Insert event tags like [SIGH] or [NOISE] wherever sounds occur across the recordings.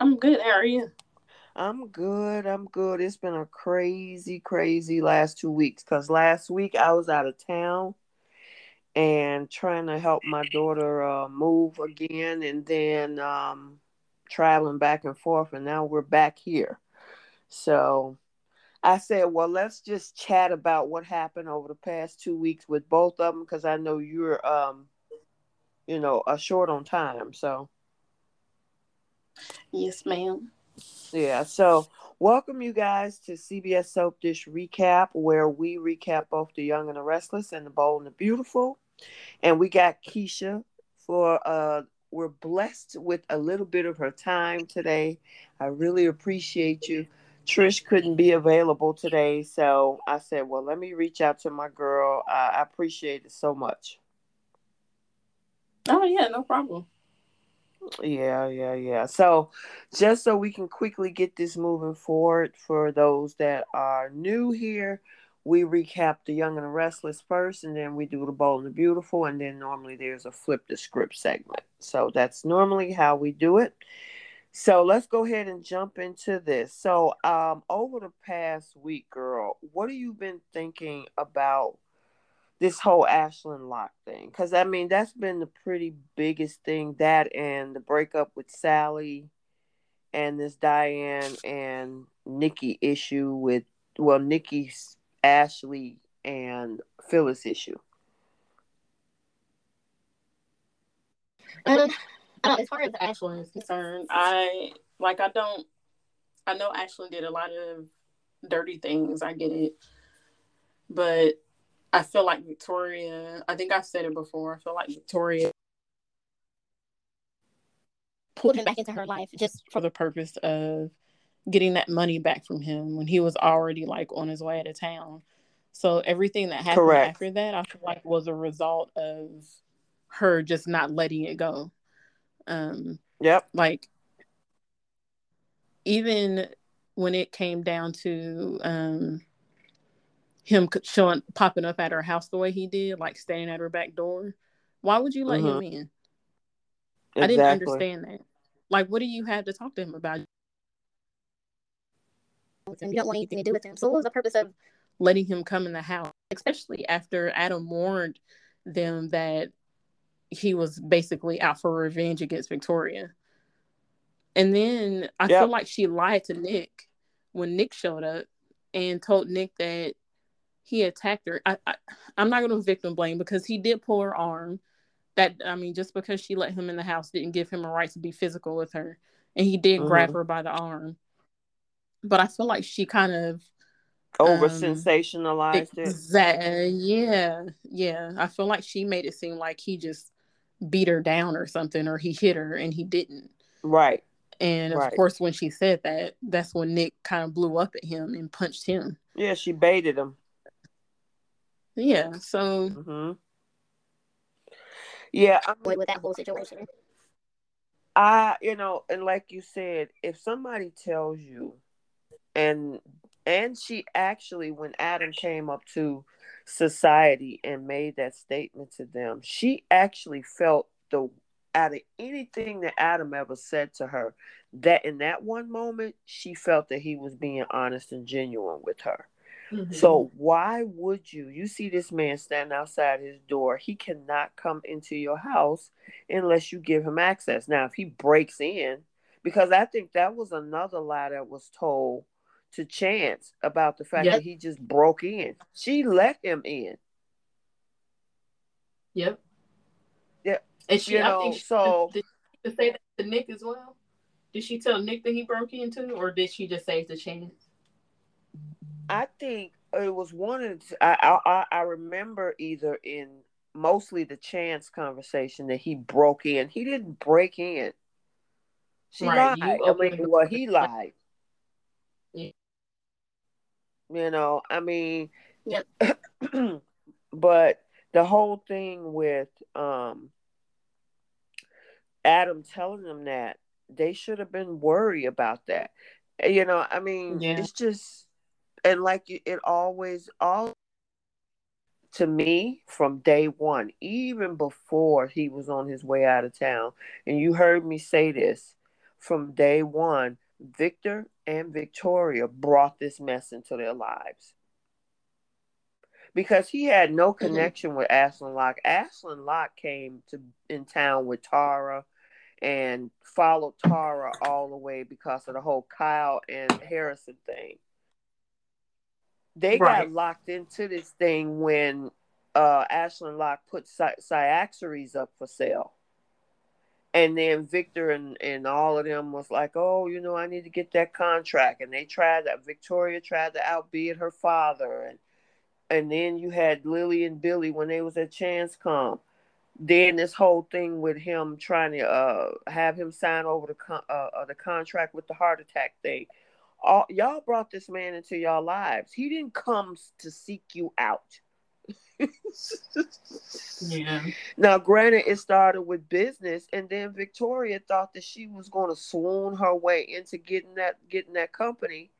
I'm good. How are you? I'm good. I'm good. It's been a crazy, crazy last two weeks because last week I was out of town and trying to help my daughter uh, move again and then um, traveling back and forth. And now we're back here. So I said, well, let's just chat about what happened over the past two weeks with both of them because I know you're, um, you know, short on time. So. Yes, ma'am. Yeah, so welcome you guys to CBS Soap Dish Recap, where we recap both The Young and the Restless and The Bold and the Beautiful. And we got Keisha for uh we're blessed with a little bit of her time today. I really appreciate you. Trish couldn't be available today, so I said, "Well, let me reach out to my girl. I appreciate it so much." Oh yeah, no problem. Yeah, yeah, yeah. So, just so we can quickly get this moving forward for those that are new here, we recap the Young and the Restless first, and then we do the Bold and the Beautiful, and then normally there's a flip the script segment. So, that's normally how we do it. So, let's go ahead and jump into this. So, um, over the past week, girl, what have you been thinking about this whole Ashland Locke thing. Because I mean, that's been the pretty biggest thing. That and the breakup with Sally, and this Diane and Nikki issue with well, Nikki's Ashley and Phyllis issue. Um, as far as Ashland is concerned, I like I don't. I know Ashland did a lot of dirty things. I get it, but I feel like Victoria, I think I've said it before, I feel like Victoria pulled him back into her life just for the purpose of getting that money back from him when he was already like on his way out of town. So everything that happened Correct. after that, I feel like was a result of her just not letting it go. Um Yep. Like even when it came down to um him showing popping up at her house the way he did, like standing at her back door. Why would you let him mm-hmm. in? Exactly. I didn't understand that. Like, what do you have to talk to him about? You don't want anything to do with him. So, what was the purpose of letting him come in the house, especially after Adam warned them that he was basically out for revenge against Victoria? And then I yep. feel like she lied to Nick when Nick showed up and told Nick that he attacked her. I, I I'm not going to victim blame because he did pull her arm. That I mean, just because she let him in the house didn't give him a right to be physical with her, and he did mm-hmm. grab her by the arm. But I feel like she kind of over sensationalized um, it. yeah, yeah. I feel like she made it seem like he just beat her down or something, or he hit her, and he didn't. Right. And of right. course, when she said that, that's when Nick kind of blew up at him and punched him. Yeah, she baited him. Yeah. So. Mm-hmm. Yeah. I mean, with that whole situation. I, you know, and like you said, if somebody tells you, and and she actually, when Adam came up to society and made that statement to them, she actually felt the out of anything that Adam ever said to her, that in that one moment, she felt that he was being honest and genuine with her. Mm-hmm. So why would you? You see this man standing outside his door. He cannot come into your house unless you give him access. Now, if he breaks in, because I think that was another lie that was told to Chance about the fact yep. that he just broke in. She let him in. Yep. Yep. And she, you know, I think she, so did she say that to Nick as well? Did she tell Nick that he broke into, or did she just say to Chance? I think it was one of the, I, I I remember either in mostly the chance conversation that he broke in. He didn't break in. She right. lied. You I mean, well, he lied. Yeah. You know, I mean, yep. [CLEARS THROAT] but the whole thing with um Adam telling them that they should have been worried about that. You know, I mean, yeah. it's just and like it always all to me from day one, even before he was on his way out of town. And you heard me say this from day one Victor and Victoria brought this mess into their lives. Because he had no mm-hmm. connection mm-hmm. with Ashland Locke. Ashland Locke came to in town with Tara and followed Tara all the way because of the whole Kyle and Harrison thing. They right. got locked into this thing when uh, Ashland Locke put Cyaxaries up for sale. And then Victor and, and all of them was like, oh, you know, I need to get that contract. And they tried that. Victoria tried to outbid her father. And and then you had Lily and Billy when they was at Chance Com. Then this whole thing with him trying to uh, have him sign over the con- uh, uh, the contract with the heart attack thing all, y'all brought this man into your lives. He didn't come to seek you out. yeah. Now, granted, it started with business, and then Victoria thought that she was going to swoon her way into getting that getting that company.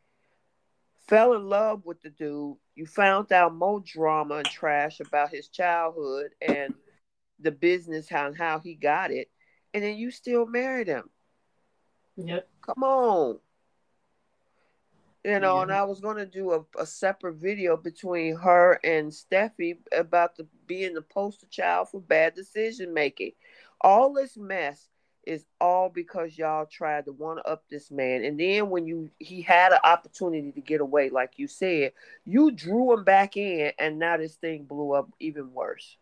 Fell in love with the dude. You found out more drama and trash about his childhood and the business how how he got it, and then you still married him. Yep. Come on you know, yeah. Uh, and I was going to do a, a separate video between her and Steffy about the being the poster child for bad decision making. All this mess is all because y'all tried to one up this man, and then when you he had an opportunity to get away, like you said, you drew him back in, and now this thing blew up even worse.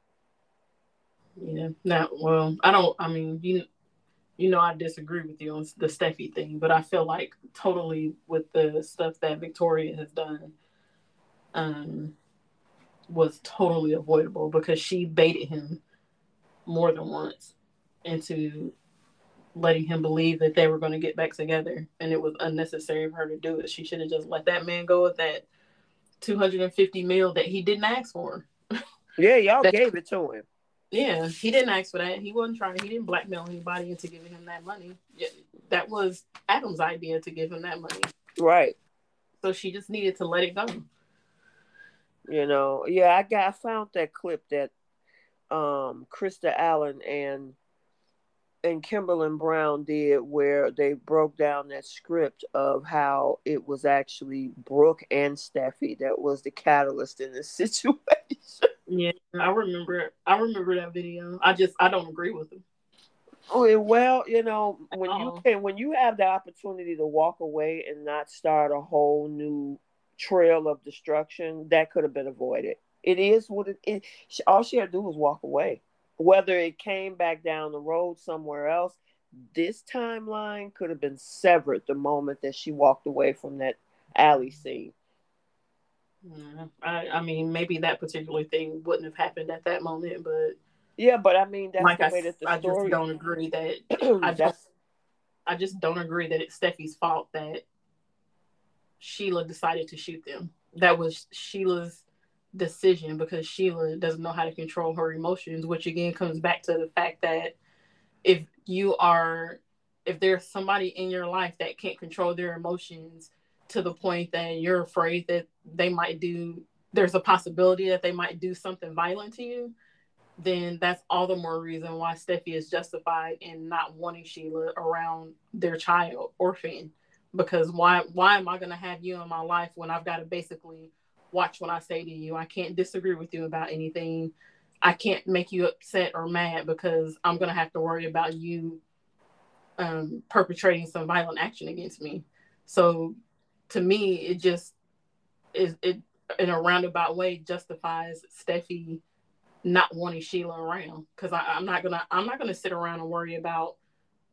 Yeah. Now, well, I don't. I mean, you you know, I disagree with you on the Steffy thing, but I feel like totally with the stuff that Victoria has done, um, was totally avoidable because she baited him more than once into letting him believe that they were going to get back together, and it was unnecessary for her to do it. She should have just let that man go with that 250 mil that he didn't ask for. Yeah, y'all gave it to him. Yeah, he didn't ask for that. He wasn't trying. He didn't blackmail anybody into giving him that money. That was Adam's idea to give him that money. Right. So she just needed to let it go. You know, yeah, I got I found that clip that um Krista Allen and and Kimberlin Brown did where they broke down that script of how it was actually Brooke and Steffy that was the catalyst in this [LAUGHS] situation. Yeah, I remember. I remember that video. I just I don't agree with him. Oh well, you know when you oh. can when you have the opportunity to walk away and not start a whole new trail of destruction, that could have been avoided. It is what it is. All she had to do was walk away. Whether it came back down the road somewhere else, this timeline could have been severed the moment that she walked away from that alley scene. Yeah, I, I mean, maybe that particular thing wouldn't have happened at that moment, but yeah, but I mean, that's like the I, way that the I story. just don't agree that [CLEARS THROAT] I just I just don't agree that it's Steffy's fault that Sheila decided to shoot them. That was Sheila's decision because Sheila doesn't know how to control her emotions, which again comes back to the fact that if you are if there's somebody in your life that can't control their emotions to the point that you're afraid that they might do there's a possibility that they might do something violent to you then that's all the more reason why Steffy is justified in not wanting Sheila around their child orphan. Because why why am I going to have you in my life when I've got to basically watch what I say to you? I can't disagree with you about anything. I can't make you upset or mad because I'm going to have to worry about you um, perpetrating some violent action against me. So to me, it just is it in a roundabout way justifies Steffy not wanting Sheila around because I'm not gonna I'm not gonna sit around and worry about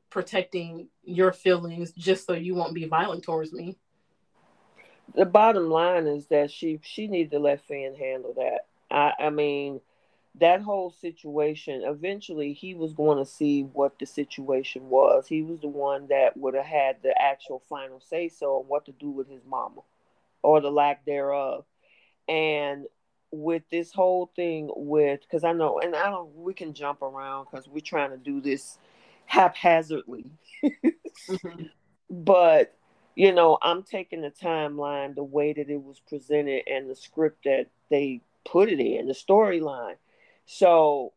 protecting your feelings just so you won't be violent towards me. The bottom line is that she she needs to let Finn handle that. I I mean that whole situation, eventually he was going to see what the situation was. He was the one that would have had the actual final say so on what to do with his mama or the lack thereof. And with this whole thing with because I know and I don't we can jump around because we're trying to do this haphazardly. mm-hmm. [LAUGHS] But you know, I'm taking the timeline the way that it was presented and the script that they put it in, the storyline. So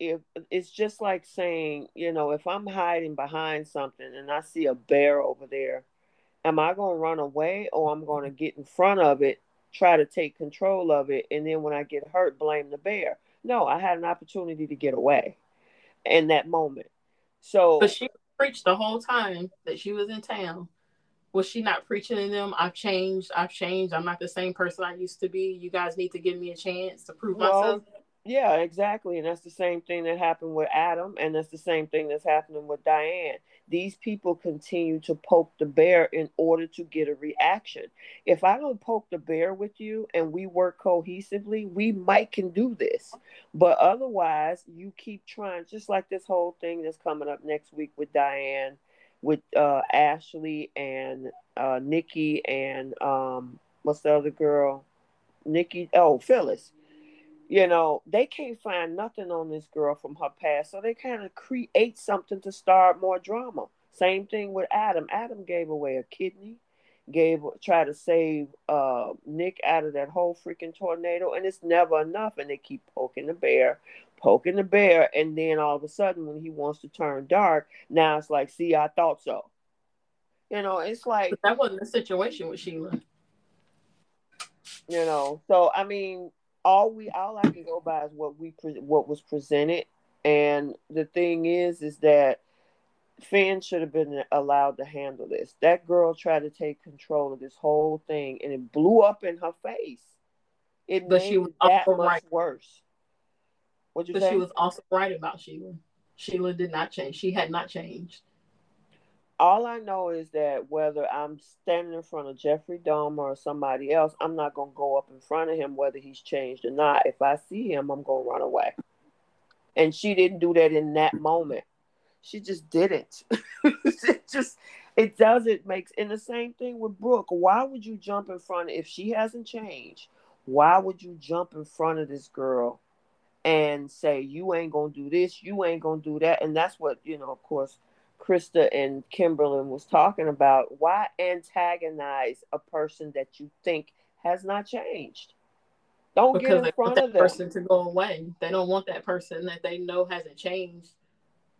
if it's just like saying, you know, if I'm hiding behind something and I see a bear over there, am I going to run away or I'm going to get in front of it, try to take control of it, and then when I get hurt, blame the bear? No, I had an opportunity to get away in that moment. So, but she preached the whole time that she was in town was she not preaching to them? I've changed. I've changed. I'm not the same person I used to be. You guys need to give me a chance to prove well, myself. Yeah, exactly. And that's the same thing that happened with Adam, and that's the same thing that's happening with Diane. These people continue to poke the bear in order to get a reaction. If I don't poke the bear with you and we work cohesively, we might can do this. But otherwise, you keep trying, just like this whole thing that's coming up next week with Diane with uh, Ashley and uh, Nikki and um, what's the other girl? Nikki. Oh, Phyllis. You know, they can't find nothing on this girl from her past, so they kind of create something to start more drama. Same thing with Adam. Adam gave away a kidney, gave try to save uh, Nick out of that whole freaking tornado, and it's never enough. And they keep poking the bear, poking the bear, and then all of a sudden, when he wants to turn dark, now it's like, see, I thought so. You know, it's like but that wasn't the situation with Sheila. You know, so I mean, all we all I can go by is what we pre- what was presented, and the thing is, is that Finn should have been allowed to handle this. That girl tried to take control of this whole thing, and it blew up in her face. It but made she was that much right. worse. What you but say? she was also right about Sheila. Sheila did not change. She had not changed. All I know is that whether I'm standing in front of Jeffrey Dahmer or somebody else, I'm not gonna go up in front of him whether he's changed or not. If I see him, I'm gonna run away. And she didn't do that in that moment. She just didn't. [LAUGHS] it just it doesn't make and the same thing with Brooke. Why would you jump in front of, if she hasn't changed? Why would you jump in front of this girl and say you ain't gonna do this, you ain't gonna do that, and that's what you know. Of course, Krista and Kimberly was talking about. Why antagonize a person that you think has not changed? Don't because get in front of that person to go away. They don't want that person that they know hasn't changed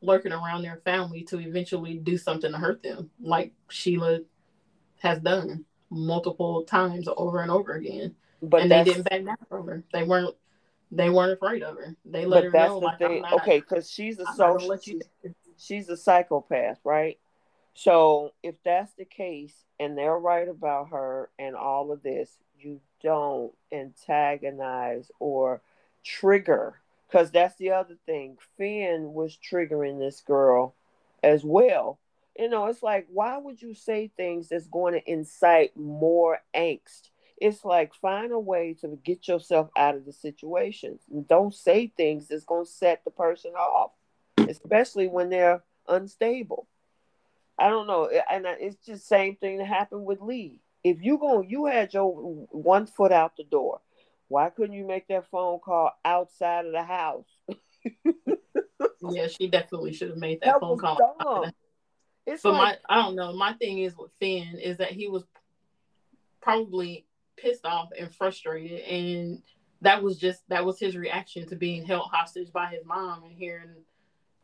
lurking around their family to eventually do something to hurt them, like Sheila has done multiple times over and over again. But and they didn't back down from her. They weren't they weren't afraid of her. They let her know. Like, okay, because she's a social. She's, a psychopath, right? So if that's the case, and they're right about her and all of this, you don't antagonize or trigger, because that's the other thing. Finn was triggering this girl as well. You know, it's like, why would you say things that's going to incite more angst? it's like find a way to get yourself out of the situation. Don't say things that's going to set the person off, Mm-hmm. especially when they're unstable. I don't know, and it's just same thing that happened with Li. If you go, you had your one foot out the door. Why couldn't you make that phone call outside of the house? [LAUGHS] yeah, she definitely should have made that, that phone call. It's but like, my, I don't know. My thing is with Finn is that he was probably pissed off and frustrated and that was just that was his reaction to being held hostage by his mom and hearing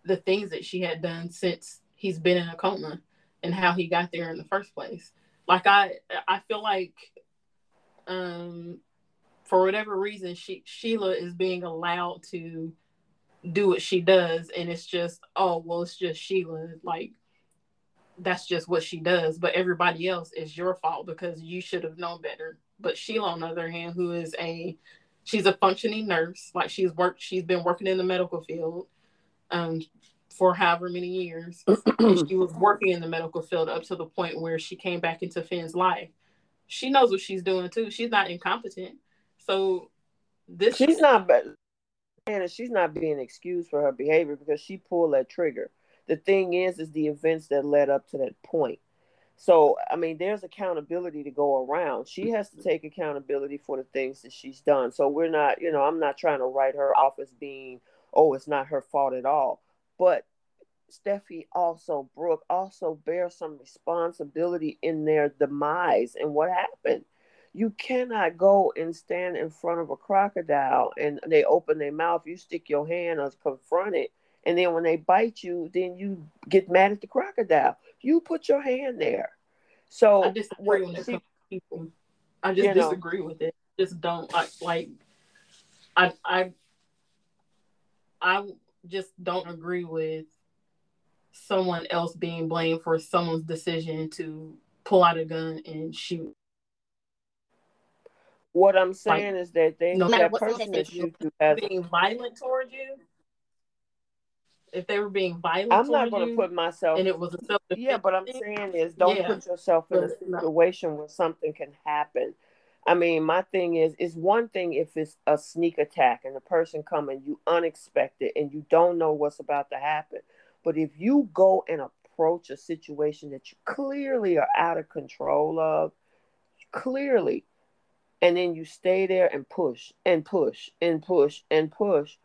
the things that she had done since he's been in a coma and how he got there in the first place. Like i i feel like um for whatever reason she sheila is being allowed to do what she does. And it's just oh well it's just sheila. Like that's just what she does. But everybody else is your fault because you should have known better. But Sheila, on the other hand, who is a she's a functioning nurse, like she's worked, she's been working in the medical field um, for however many years. she was working in the medical field up to the point where she came back into Finn's life. She knows what she's doing too. She's not incompetent. So this she's not bad. is she's not being excused for her behavior because she pulled that trigger. The thing is, is the events that led up to that point. So, I mean, there's accountability to go around. She has to take accountability for the things that she's done. So, we're not, you know, I'm not trying to write her off as being, oh, it's not her fault at all. But Steffy also, Brooke also bears some responsibility in their demise and what happened. You cannot go and stand in front of a crocodile and they open their mouth, you stick your hand or confront it and then when they bite you, then you get mad at the crocodile. You put your hand there. So I disagree with she, people. I just disagree know. with it. Just don't like like I I I just don't agree with someone else being blamed for someone's decision to pull out a gun and shoot. What I'm saying like, is that they no that person that shoot you as being violent towards you if they were being violent. I'm not going to put myself. And it was a self. Yeah, but I'm saying is don't yeah. put yourself in a situation where something can happen. I mean, my thing is, it's one thing if it's a sneak attack and the person coming you unexpected and you don't know what's about to happen. But if you go and approach a situation that you clearly are out of control of, clearly, and then you stay there and push and push and push and push,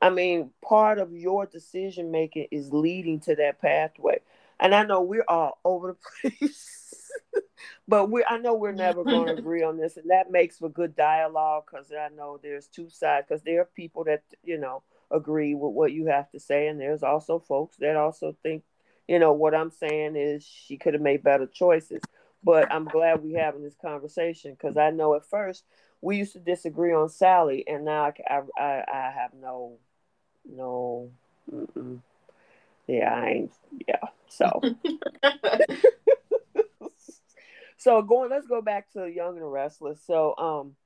I mean, part of your decision making is leading to that pathway. And I know we're all over the [LAUGHS] place, [LAUGHS] but we I know we're never going [LAUGHS] to agree on this, and that makes for good dialogue because I know there's two sides. Because there are people that you know agree with what you have to say, and there's also folks that also think, you know, what I'm saying is she could have made better choices. But I'm glad we're having this conversation because I know at first we used to disagree on Sally, and now I, I, I have no no. Mm-mm. Yeah, I ain't. Yeah. So. [LAUGHS] so going. Let's go back to Young and the Restless. So, um,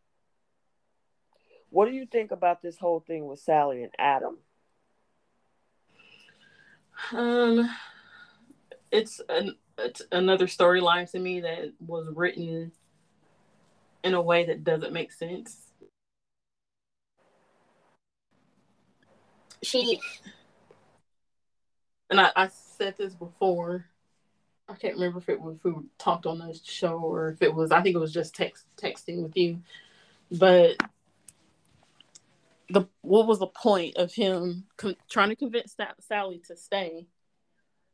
what do you think about this whole thing with Sally and Adam? Um, it's an it's another storyline to me that was written in a way that doesn't make sense. she and I, I said this before. I can't remember if it was if we talked on the show or if it was. I think it was just text texting with you, but the what was the point of him trying to convince Sally to stay,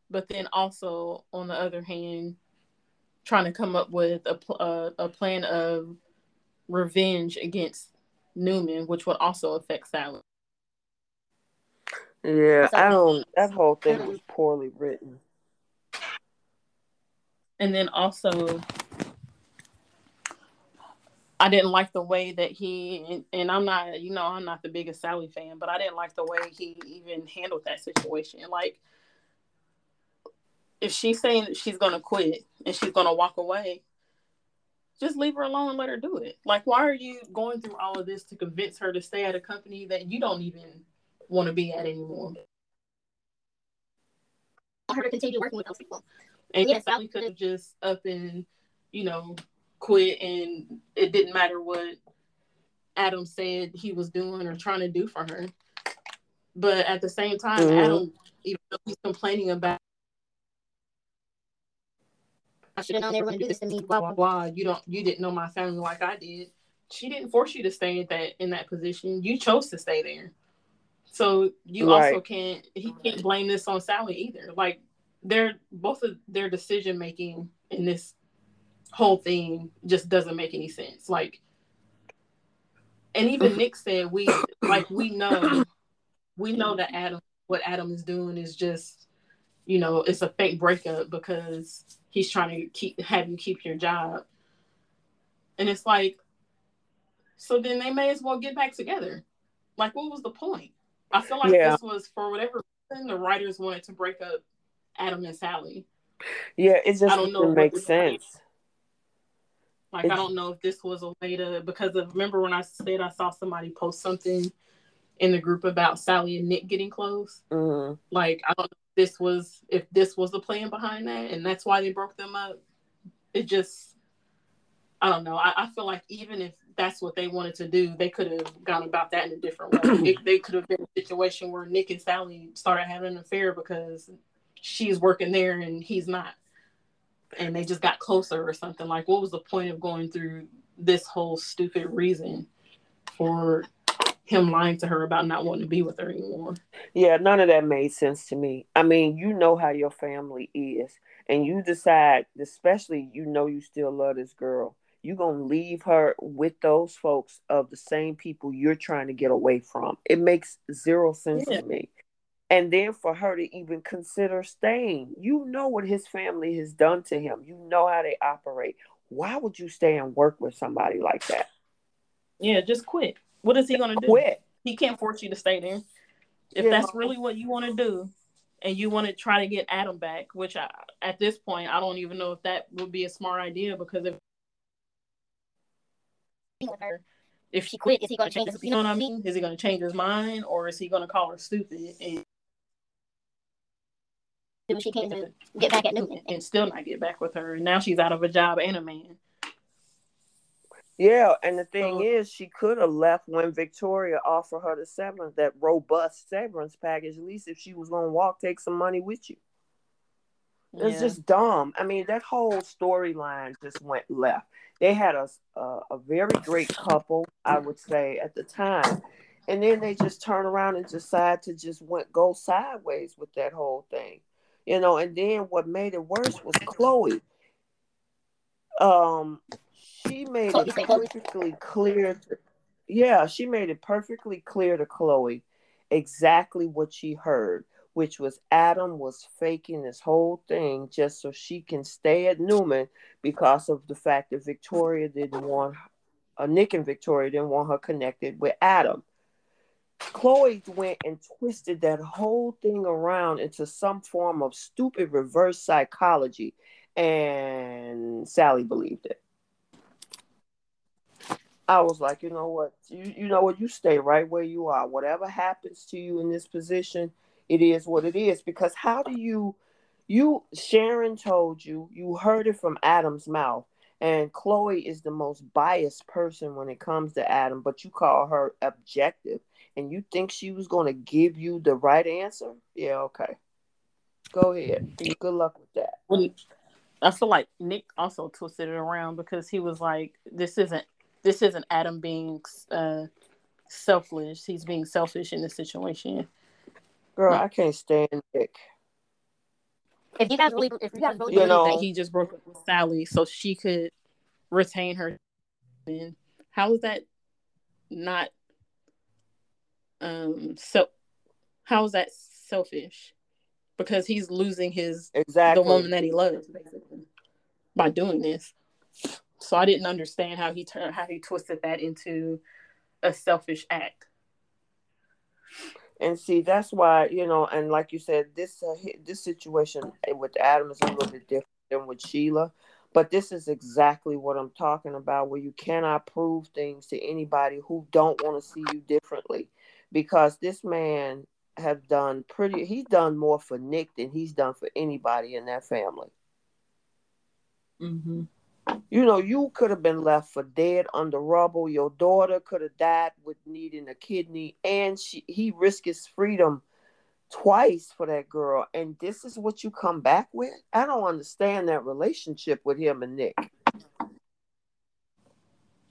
but then also on the other hand, trying to come up with a a, a plan of revenge against Newman, which would also affect Sally. Yeah, I don't. That whole thing was poorly written. And then also, I didn't like the way that he and, and, I'm not, you know, I'm not the biggest Sally fan, but I didn't like the way he even handled that situation. Like, if she's saying that she's gonna quit and she's gonna walk away, just leave her alone and let her do it. Like, why are you going through all of this to convince her to stay at a company that you don't even want to be at anymore. her to continue working with those people. And yes, Sally could have just up and, you know, quit and it didn't matter what Adam said he was doing or trying to do for her. But at the same time, mm-hmm. Adam, even though he's complaining about I should have known they were going to do this to me. Blah blah blah. You don't. You didn't know my family like I did. She didn't force you to stay in that in that position. You chose to stay there. So you right. also can't he can't blame this on Sally either. Like they're both of their decision making in this whole thing just doesn't make any sense. Like and even Nick said we like we know we know that Adam what Adam is doing is just you know it's a fake breakup because he's trying to keep have you keep your job. And it's like so then they may as well get back together. Like what was the point? I feel like yeah. this was for whatever reason the writers wanted to break up Adam and Sally. Yeah, it just I don't know make sense. Like it's... I don't know if this was a way to because of remember when I said I saw somebody post something in the group about Sally and Nick getting close. Mm-hmm. Like I don't know if this was if this was the plan behind that and that's why they broke them up. It just I don't know. I, I, feel like even if that's what they wanted to do, they could have gone about that in a different way. [CLEARS THROAT] it, they could have been a situation where Nick and Sally started having an affair because she's working there and he's not. And they just got closer or something. Like, what was the point of going through this whole stupid reason for him lying to her about not wanting to be with her anymore? Yeah, none of that made sense to me. I mean, you know how your family is, and you decide, especially you know you still love this girl you're going to leave her with those folks of the same people you're trying to get away from. It makes zero sense yeah. to me. And then for her to even consider staying, you know what his family has done to him. You know how they operate. Why would you stay and work with somebody like that? Yeah, just quit. What is he going to do? Quit. He can't force you to stay there. If yeah. that's really what you want to do, and you want to try to get Adam back, which I, at this point I don't even know if that would be a smart idea because if. If she quit, is he going to change? His, you know what I mean? Is he going to change his mind, or is he going to call her stupid and? She can't get back at Newman and still not get back with her. And now she's out of a job and a man. Yeah, and the thing is, she could have left when Victoria offered her the severance, that robust severance package. At least if she was going to walk, take some money with you. It's yeah. just dumb. I mean, that whole storyline just went left they had a, a, a very great couple, I would say, at the time. And then they just turn around and decide to just went go sideways with that whole thing. You know, and then what made it worse was Chloe. Um, she made it perfectly clear. To, yeah, she made it perfectly clear to Chloe exactly what she heard which was Adam was faking this whole thing just so she can stay at Newman because of the fact that Victoria didn't want uh, Nick and Victoria didn't want her connected with Adam. Chloe went and twisted that whole thing around into some form of stupid reverse psychology, and Sally believed it. I was like, you know what, you you know what, you stay right where you are. Whatever happens to you in this position, it is what it is because how do you you Sharon told you you heard it from Adam's mouth and Chloe is the most biased person when it comes to Adam but you call her objective and you think she was going to give you the right answer? Yeah okay. Go ahead. Good luck with that. I feel like Nick also twisted it around because he was like this isn't this isn't Adam being uh selfish he's being selfish in this situation. Girl, I can't stand Nick. If you guys believe, if you guys believe you know, that he just broke up with Sally so she could retain her, how is that not um so? How is that selfish? Because he's losing his exactly the woman that he loves basically by doing this. So I didn't understand how he turned how he twisted that into a selfish act. And see, that's why you know, and like you said, this uh, this situation with Adam is a little bit different than with Sheila, but this is exactly what I'm talking about, where you cannot prove things to anybody who don't want to see you differently, because this man have done pretty. He's done more for Nick than he's done for anybody in that family. Mm-hmm. You know, you could have been left for dead under rubble. Your daughter could have died with needing a kidney, and she he risked his freedom twice for that girl. And this is what you come back with? I don't understand that relationship with him and Nick.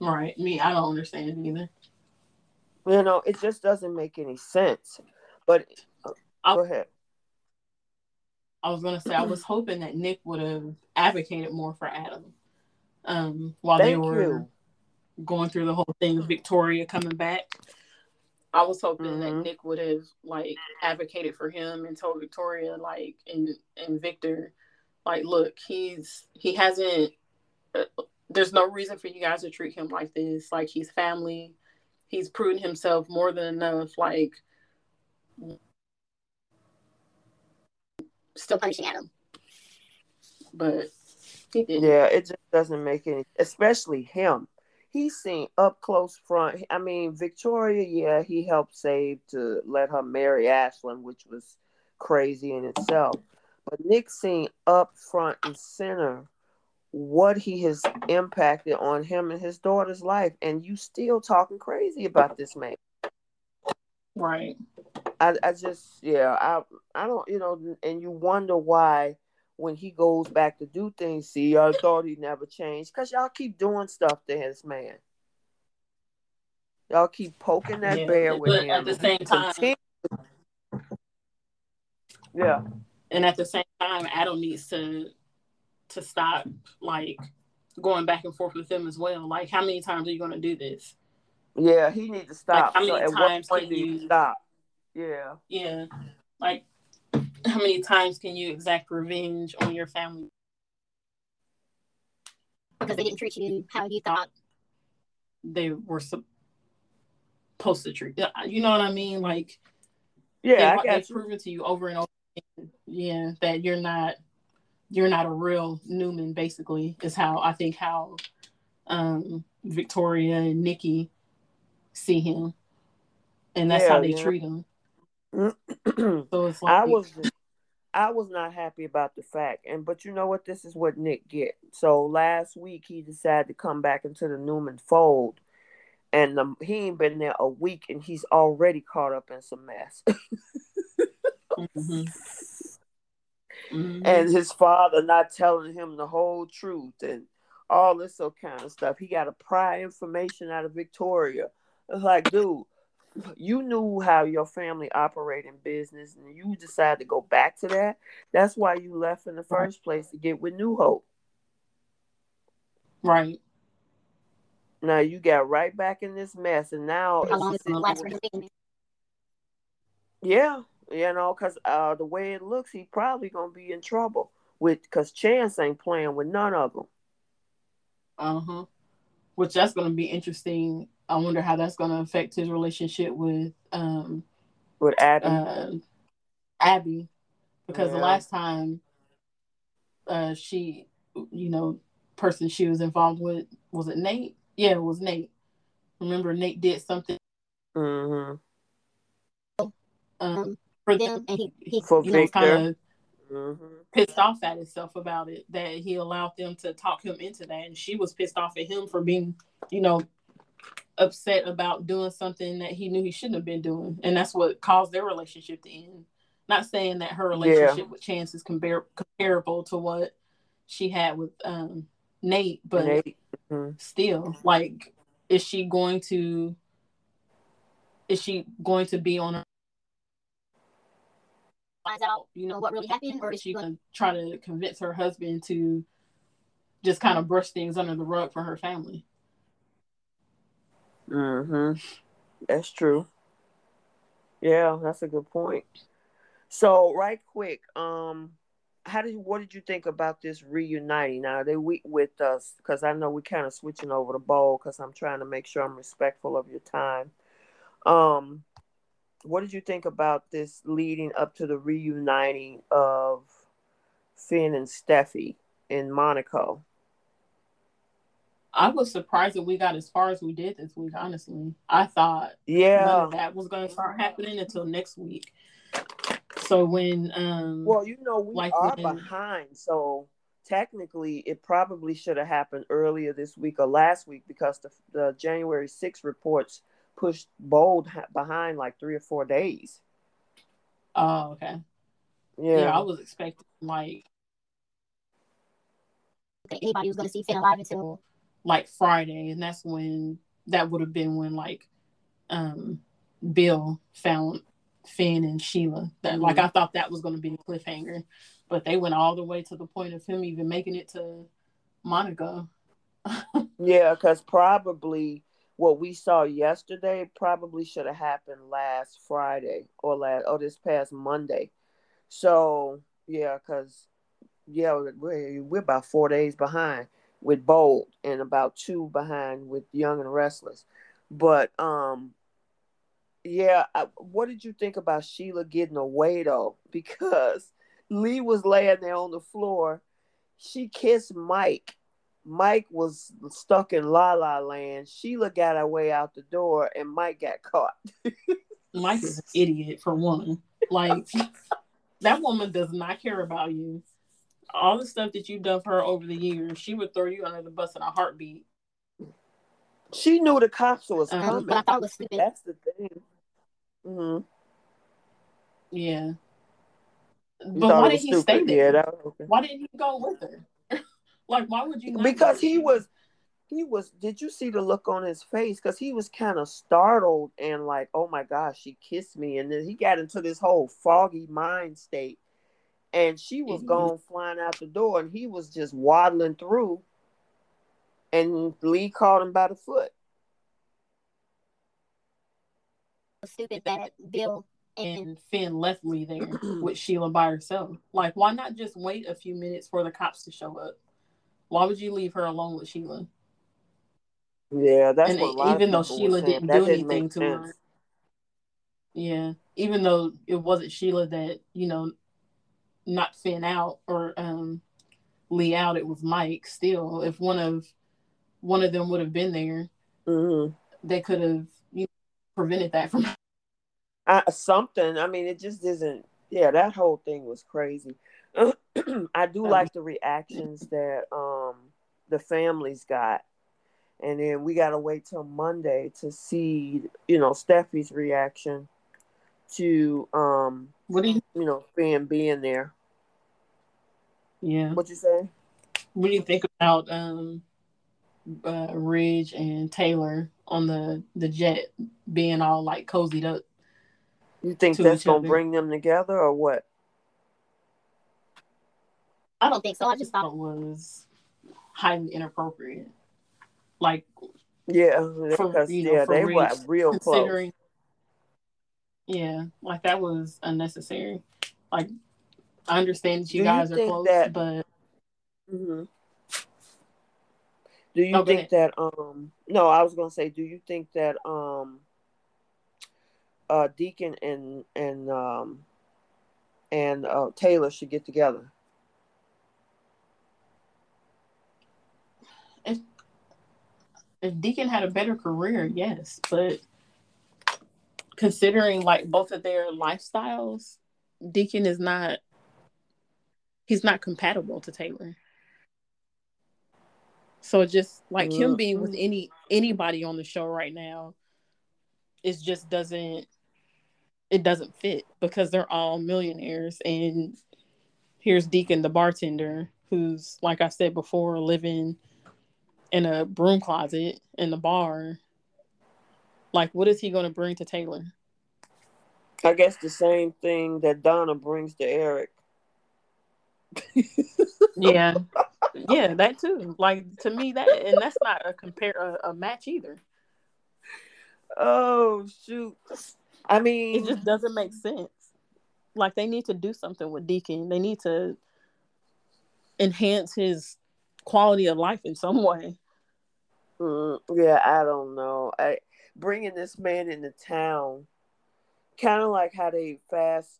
Right. Me, I don't understand either. You know, it just doesn't make any sense. But uh, go ahead. I was gonna say I was hoping that Nick would have advocated more for Adam um, while Thank they were you. going through the whole thing, Victoria coming back. I was hoping mm-hmm. that Nick would have like advocated for him and told Victoria like and and Victor like look he's he hasn't uh, there's no reason for you guys to treat him like this like he's family he's proven himself more than enough like still punching at him but yeah, it just doesn't make any, especially him. He's seen up close front. I mean, Victoria, yeah, he helped save to let her marry Ashland, which was crazy in itself. But Nick seen up front and center what he has impacted on him and his daughter's life, and you still talking crazy about this man. Right. I, I just yeah I I don't you know and you wonder why when he goes back to do things see I thought he never changed because y'all keep doing stuff to his man. Y'all keep poking that Yeah, bear with but him at the same time- Continue- yeah. And at the same time, Adam needs to to stop like going back and forth with him as well. Like, how many times are you going to do this? yeah he needs to stop how so many at times what point can do you you- stop yeah Yeah. Like, how many times can you exact revenge on your family? because they didn't treat you how you thought. They were supposed to treat. You You know what I mean? Like, yeah they, I got they've you proven to you over and over again, yeah, that you're not you're not a real Newman. Basically, is how I think how um, Victoria and Nikki see him, and that's Yeah, how they yeah. treat him. [CLEARS THROAT] So it's like I was I was not happy about the fact, and but you know what? This is what Nick get. So last week he decided to come back into the Newman fold, and um, he ain't been there a week, and he's already caught up in some mess. [LAUGHS] Mhm. Mhm. and his father not telling him the whole truth, and all this so kind of stuff. He got to pry information out of Victoria. It's like, dude. You knew how your family operate in business, and you decided to go back to that. That's why you left in the first place to get with New Hope. right. Now you got right back in this mess, and now How long it's is a last situation- yeah, you know, because uh, the way it looks, he probably gonna be in trouble with because Chance ain't playing with none of them. Uh huh. Which that's to be interesting. I wonder how that's to affect his relationship with um With Abby, uh, Abby, because the last time uh she, you know, person she was involved with was it Nate? Yeah, it was Nate. Remember Nate did something hmm um, For them, and he, he For you know, Victor. kind of hmm pissed off at himself about it that he allowed them to talk him into that and she was pissed off at him for being you know upset about doing something that he knew he shouldn't have been doing and that's what caused their relationship to end not saying that her relationship with chance is compar- comparable to what she had with um nate but Nate. Mhm. still like is she going to is she going to be on her finds out, you know, what really happened, or or is is she she going going to try to convince her husband to just kind of brush things under the rug for her family? hmm That's true. Yeah, that's a good point. So, right quick, um, how did you, what did you think about this reuniting? Now are they we with us because I know we're kind of switching over the bowl because I'm trying to make sure I'm respectful of your time. Um, what did you think about this leading up to the reuniting of Finn and Steffy in Monaco? I was surprised that we got as far as we did this week. Honestly, I thought none Yeah. of that was going to start happening until next week. So when um Well, you know, we Like are when- behind, so technically it probably should have happened earlier this week or last week because the, the January 6th reports pushed Bold behind like three or four days. oh okay Yeah. yeah. I was expecting like anybody was going to see Finn alive until like Friday, and that's when that would have been when like um Bill found Finn and Sheila. That like Mhm. I thought that was going to be the cliffhanger, but they went all the way to the point of him even making it to Monaco. [LAUGHS] Yeah, because probably what we saw yesterday probably should have happened last Friday or last or this past Monday. So yeah, because yeah, we're, we're about four days behind with Bold and about two behind with Young and Restless. But um, yeah, I, what did you think about Sheila getting away though? [LAUGHS] Because Li was laying there on the floor. She kissed Mike Mike was stuck in La La Land. Sheila got her way out the door, and Mike got caught. [LAUGHS] Mike is an idiot for one. Like that woman does not care about you. all the stuff that you've done for her over the years, she would throw you under the bus in a heartbeat. She knew the cops was Um, coming. But I thought was stupid. That's the thing. hmm Yeah. But why did was he stay there? Yeah, that was okay. Why didn't he go with her? Like, why would you? Not because he was he was did you see the look on his face because he was kind of startled and like oh my gosh she kissed me and then he got into this whole foggy mind state and she was Mhm. gone flying out the door and he was just waddling through and Li caught him by the foot stupid that Bill and And Finn left Li there [CLEARS THROAT] with Sheila by herself. Like, why not just wait a few minutes for the cops to show up? Why would you leave her alone with Sheila? yeah that's And what even though Sheila didn't that do didn't anything to her. Yeah, even though it wasn't Sheila that you know knocked Finn out or um Li out, it was Mike. Still, if one of one of them would have been there, hmm they could have you know, prevented that from. [LAUGHS] I, something i mean it just isn't yeah that whole thing was crazy [CLEARS THROAT] i do like the reactions that um the families got and then we got to wait till monday to see you know Steffy's reaction to um What do you? you know Finn being there Yeah. what you say What do you think about um uh, Ridge and Taylor on the the jet being all like cozied up? You think To that's gonna other. bring them together or what I don't think so. I just Thought thought it was highly inappropriate. Like yeah For- because you know, yeah for they were Ridge, real close considering yeah like that was unnecessary like i understand that you Do you guys are close that- but hmm Do you Oh, think that um no, I was gonna say, do you think that um uh Deacon and and um and uh Taylor should get together? if if deacon had a better career yes but considering like both of their lifestyles deacon is not he's not compatible to taylor so just like him being with Mhm. any anybody on the show right now it just doesn't it doesn't fit because they're all millionaires. And here's deacon the bartender who's like i said before living in a broom closet in the bar. Like what is he going to bring to taylor? I guess the same thing that Donna brings to Eric. [LAUGHS] [LAUGHS] yeah. Yeah that too. Like to me that and that's not a compare a, a match either. Oh shoot. I [LAUGHS] mean it just doesn't make sense like they need to do something with deacon they need to enhance his quality of life in some way Mm, yeah, I don't know. I bringing this man into town, kind of like how they fast,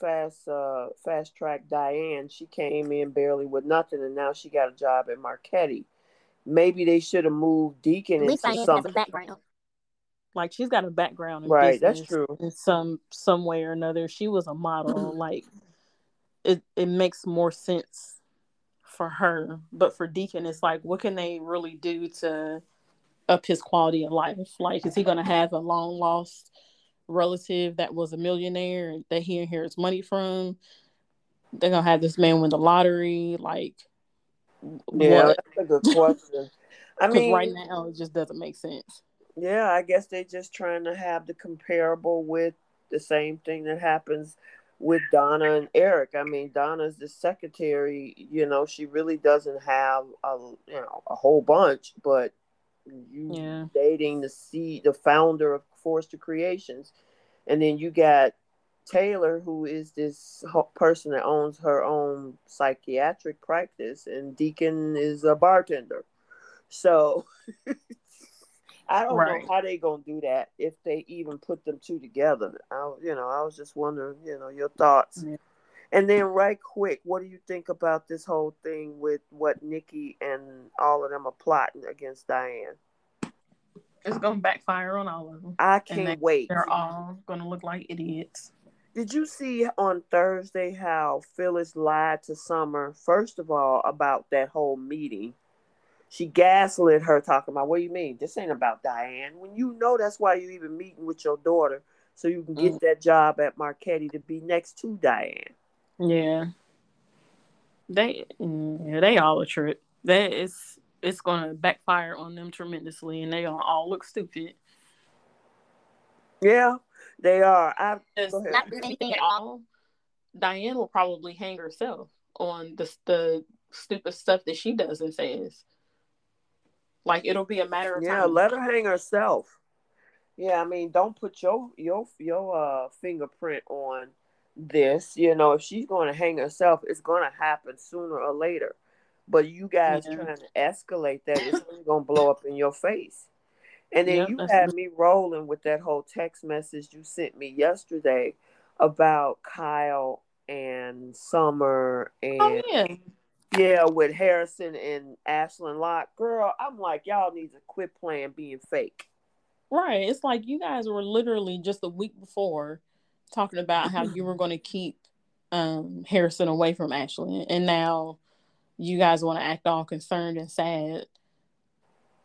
fast, uh, fast track Diane. She came in barely with nothing, and now she got a job at Marchetti. Maybe they should have moved Deacon into Diane has something. Like she's got a background in Right, that's true. in some some way or another. She was a model [CLEARS THROAT] like it it makes more sense for her. But for deacon it's like what can they really do to up his quality of life? Like is he going to have a long lost relative that was a millionaire that he inherits money from? They're going to have this man win the lottery like Yeah, what? that's a good question. I [LAUGHS] mean, right now it just doesn't make sense Yeah, I guess they're just trying to have the comparable with the same thing that happens with Donna and Eric. I mean, Donna's the secretary. You know, she really doesn't have a you know a whole bunch, but you Yeah. dating the C, the founder of Forrester Creations, and then you got Taylor, who is this person that owns her own psychiatric practice, and Deacon is a bartender. So [LAUGHS] I don't Right. know how they gonna do that if they even put them two together. I, you know, I was just wondering, you know, your thoughts. Yeah. And then, right quick, what do you think about this whole thing with what Nikki and all of them are plotting against Diane? it's going to backfire on all of them I can't they- wait. they're all going to look like idiots Did you see on Thursday how Phyllis lied to Summer, first of all, about that whole meeting? She gaslit her, talking about, what do you mean? This ain't about Diane. When you know that's why you even meeting with your daughter, so you can get Mm. that job at Marchetti to be next to Diane. Yeah. They yeah, they all a trip. That is it's gonna backfire on them tremendously and they gonna all look stupid. Yeah, they are. I Just Not anything at all. Diane will probably hang herself on the the stupid stuff that she does and says. Like it'll be a matter of time. yeah, time. let her hang herself. Yeah, I mean, don't put your your your uh fingerprint on this. You know, if she's going to hang herself, it's going to happen sooner or later. But you guys Yeah. trying to escalate that, it's really going to blow up in your face. And then Yep, you had me rolling with that whole text message you sent me yesterday about Kyle and Summer and oh yeah. Yeah, with Harrison and Ashland Locke. Girl, I'm like, y'all need to quit playing being fake. Right. It's like you guys were literally just a week before talking about how you were gonna keep um Harrison away from Ashley and now you guys want to act all concerned and sad.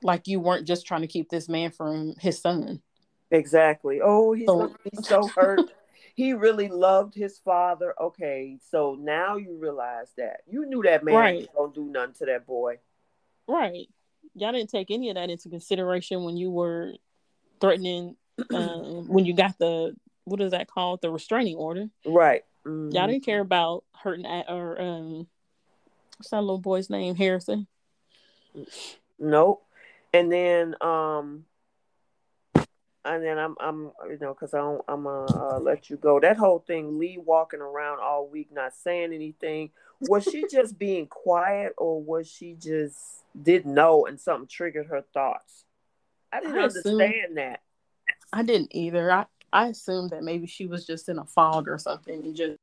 Like you weren't just trying to keep this man from his son. Exactly. Oh, he's So- gonna be so hurt. [LAUGHS] he really loved his father. Okay, so now you realize that. You knew that man Right. gonna do nothing to that boy. Right. Y'all didn't take any of that into consideration when you were threatening [CLEARS THROAT] um, when you got the what is that called the restraining order. Right. Mhm. Y'all didn't care about hurting at or um what's that little boy's name Harrison. Nope. And then um and then I'm I'm you know cuz I don't I'm gonna uh, let you go. That whole thing Li walking around all week not saying anything, was she just being quiet or was she just didn't know and something triggered her thoughts? I didn't I assume- understand that. I didn't either. I I assumed that maybe she was just in a fog or something and just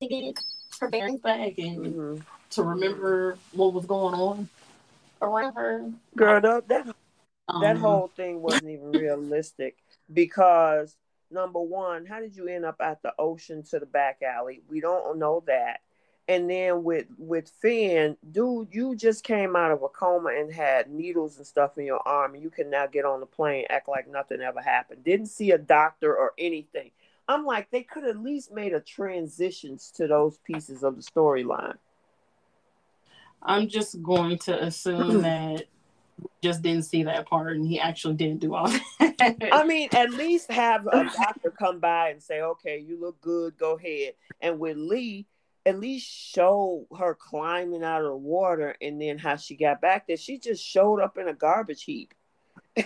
Thinking her bearing back and Mhm. to remember what was going on around her. Girl, that that that Um, whole thing wasn't even realistic because number one, how did you end up at the ocean to the back alley? We don't know that. And then with with Finn, dude, you just came out of a coma and had needles and stuff in your arm, and you can now get on the plane, act like nothing ever happened. Didn't see a doctor or anything. I'm like, they could at least made a transitions to those pieces of the storyline. I'm just going to assume [CLEARS THROAT] that just didn't see that part and he actually didn't do all [LAUGHS] that. I mean, at least have a doctor come by and say, okay, you look good, go ahead. And with Li, at least show her climbing out of the water and then how she got back there. She just showed up in a garbage heap. [LAUGHS]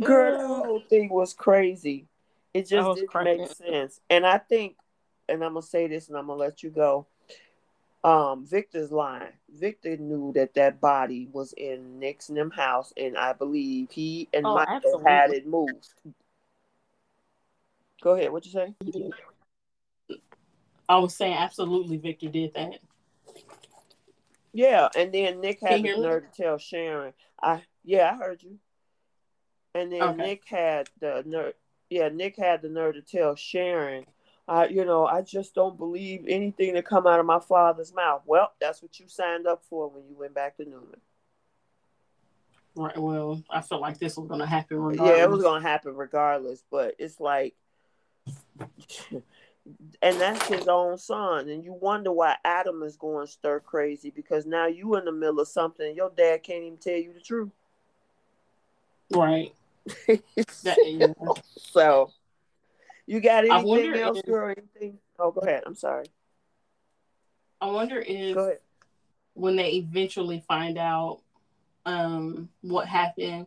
Girl, the whole [LAUGHS] thing was crazy. It just didn't cracking make sense. And I think, and I'm gonna say this, and I'm gonna let you go. Um, Victor's lying. Victor knew that that body was in Nick's and them house, and I believe he and Oh, Michael absolutely. had it moved. Go ahead. What you say? I was saying absolutely Victor did that. Yeah, and then Nick had the nerve to tell Sharon. I yeah, I heard you. And then Okay. Nick had the nerve. Yeah, Nick had the nerve to tell Sharon. I, you know, I just don't believe anything that come out of my father's mouth. Well, that's what you signed up for when you went back to Newman. Right. Well, I felt like this was gonna happen regardless. Yeah, it was gonna happen regardless, but it's like, [LAUGHS] and that's his own son, and you wonder why Adam is going stir crazy because now you in the middle of something, and your dad can't even tell you the truth. right. [LAUGHS] That, [LAUGHS] yeah. so, you got anything wonder else, if- girl? Anything? Oh, go ahead. I'm sorry. I wonder if Go ahead. when they eventually find out um what happened,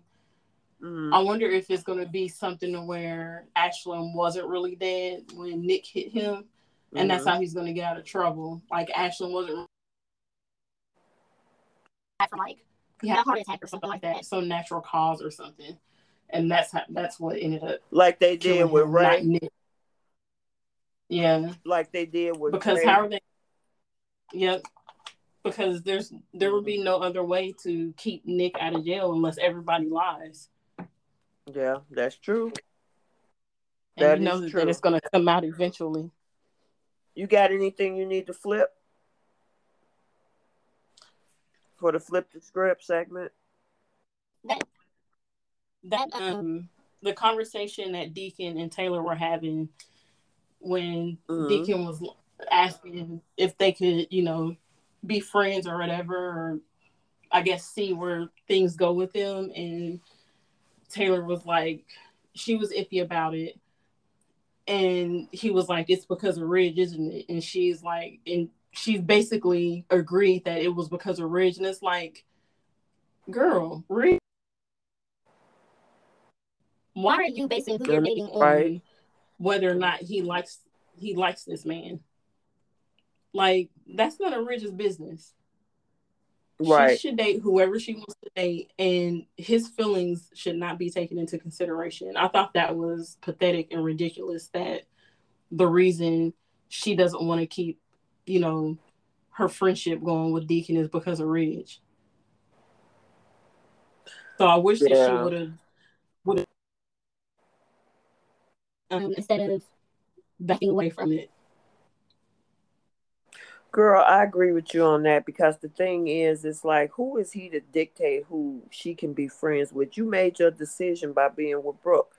Mhm. I wonder if it's gonna be something to where Ashland wasn't really dead when Nick hit him, and that's Mhm. how he's gonna get out of trouble. Like Ashland wasn't from like he he had had a heart attack or something like that. some natural cause or something, and that's how that's what ended up like they did killing with him, Ray. Nick. Yeah, Like they did with because Ray. how are they? Yep. Because there's there would be no other way to keep Nick out of jail unless everybody lies. Yeah, that's true. And That you know is that, true. that it's going to come out eventually. You got anything you need to flip for the flip the script segment? That um, the conversation that Deacon and Taylor were having when Mhm. Deacon was asking if they could, you know, be friends or whatever, or I guess see where things go with them. And Taylor was like, she was iffy about it. And he was like, it's because of Ridge, isn't it? And she's like, and she's basically agreed that it was because of Ridge. And it's like, girl, Ridge. Why are you basing who you're dating on whether or not he likes he likes this man? Like that's none of Ridge's business. Right. She should date whoever she wants to date, and his feelings should not be taken into consideration. I thought that was pathetic and ridiculous that the reason she doesn't want to keep, you know, her friendship going with Deacon is because of Ridge. So I wish that she would have would have um, instead of backing away from it. Girl, I agree with you on that because the thing is, it's like, who is he to dictate who she can be friends with? You made your decision by being with Brooke.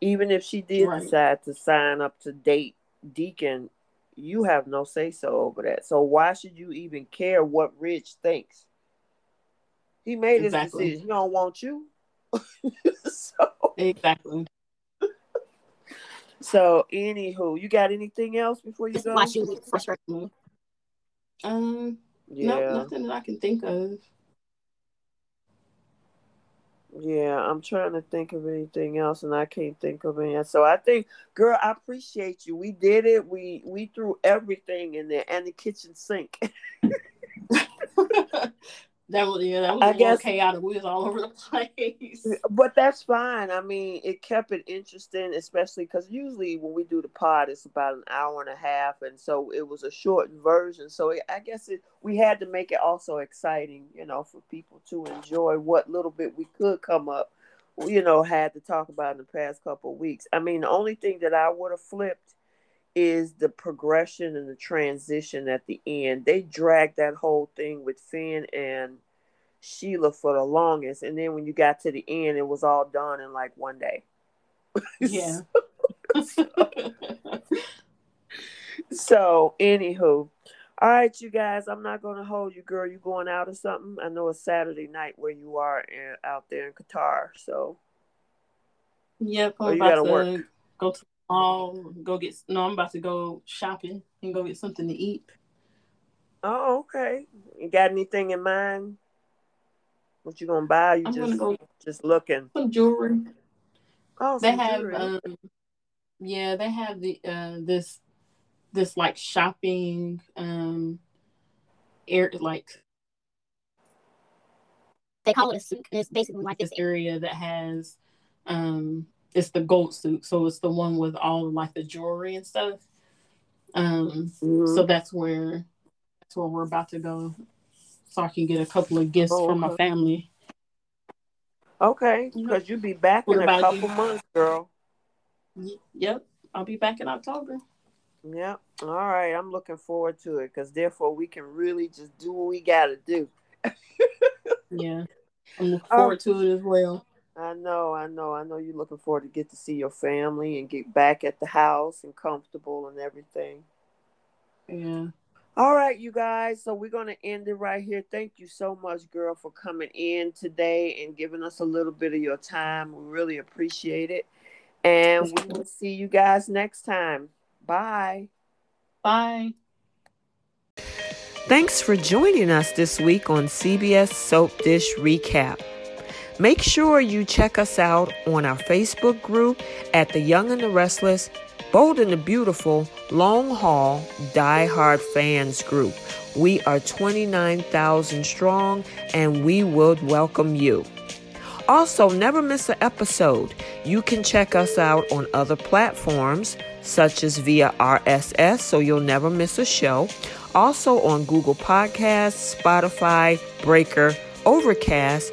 Even if she did Right. decide to sign up to date Deacon, you have no say so over that. So why should you even care what Ridge thinks? He made his Exactly. decision. He don't want you. [LAUGHS] so, Exactly. So anywho, you got anything else before you go? why she was frustrating. Um, Yeah. no, nothing that I can think of. Yeah, I'm trying to think of anything else, and I can't think of any. So I think, girl, I appreciate you. We did it. We we threw everything in there, and the kitchen sink. [LAUGHS] [LAUGHS] that was yeah, that was I guess- chaotic. We was all [LAUGHS] over the place. but that's fine. I mean, it kept it interesting, especially because usually when we do the pod, it's about an hour and a half, and so it was a shortened version. So it, I guess it we had to make it also exciting, you know, for people to enjoy what little bit we could come up, you know, had to talk about in the past couple of weeks. I mean, the only thing that I would have flipped is the progression and the transition at the end. They dragged that whole thing with Finn and Sheila for the longest, and then when you got to the end, it was all done in like one day. [LAUGHS] Yeah. So, anywho, all right, you guys, I'm not gonna hold you, girl. You going out or something? I know it's Saturday night where you are in, out there in Qatar. So, yep, I'm you about to work. go to the mall, go get no, I'm about to go shopping and go get something to eat. oh, okay. You got anything in mind? What you gonna buy? You I'm just go just looking. some jewelry. Oh, They some have jewelry. um yeah, they have the uh this this like shopping um air like They call it a souk, and it's basically like this this. area that has um it's the gold souk so it's the one with all like the jewelry and stuff um Mhm. so that's where that's where we're about to go so i can get a couple of gifts Oh, from my family okay, because you'll be back What in a couple you? months, girl. Yep i'll be back in october Yep. All right. I'm looking forward to it because therefore we can really just do what we got to do. [LAUGHS] yeah i'm looking Oh. forward to it as well I know, I know, I know you're looking forward to get to see your family and get back at the house and comfortable and everything. yeah All right, you guys. So we're going to end it right here. Thank you so much, girl, for coming in today and giving us a little bit of your time. We really appreciate it. And we will see you guys next time. Bye. bye Thanks for joining us this week on CBS Soap Dish Recap. Make sure you check us out on our Facebook group at The Young and the Restless, Bold and the Beautiful, Long Haul, Die Hard Fans Group. We are 29,000 strong and we would welcome you. Also, never miss an episode. You can check us out on other platforms, such as via RSS, so you'll never miss a show. Also on Google Podcasts, Spotify, Breaker, Overcast,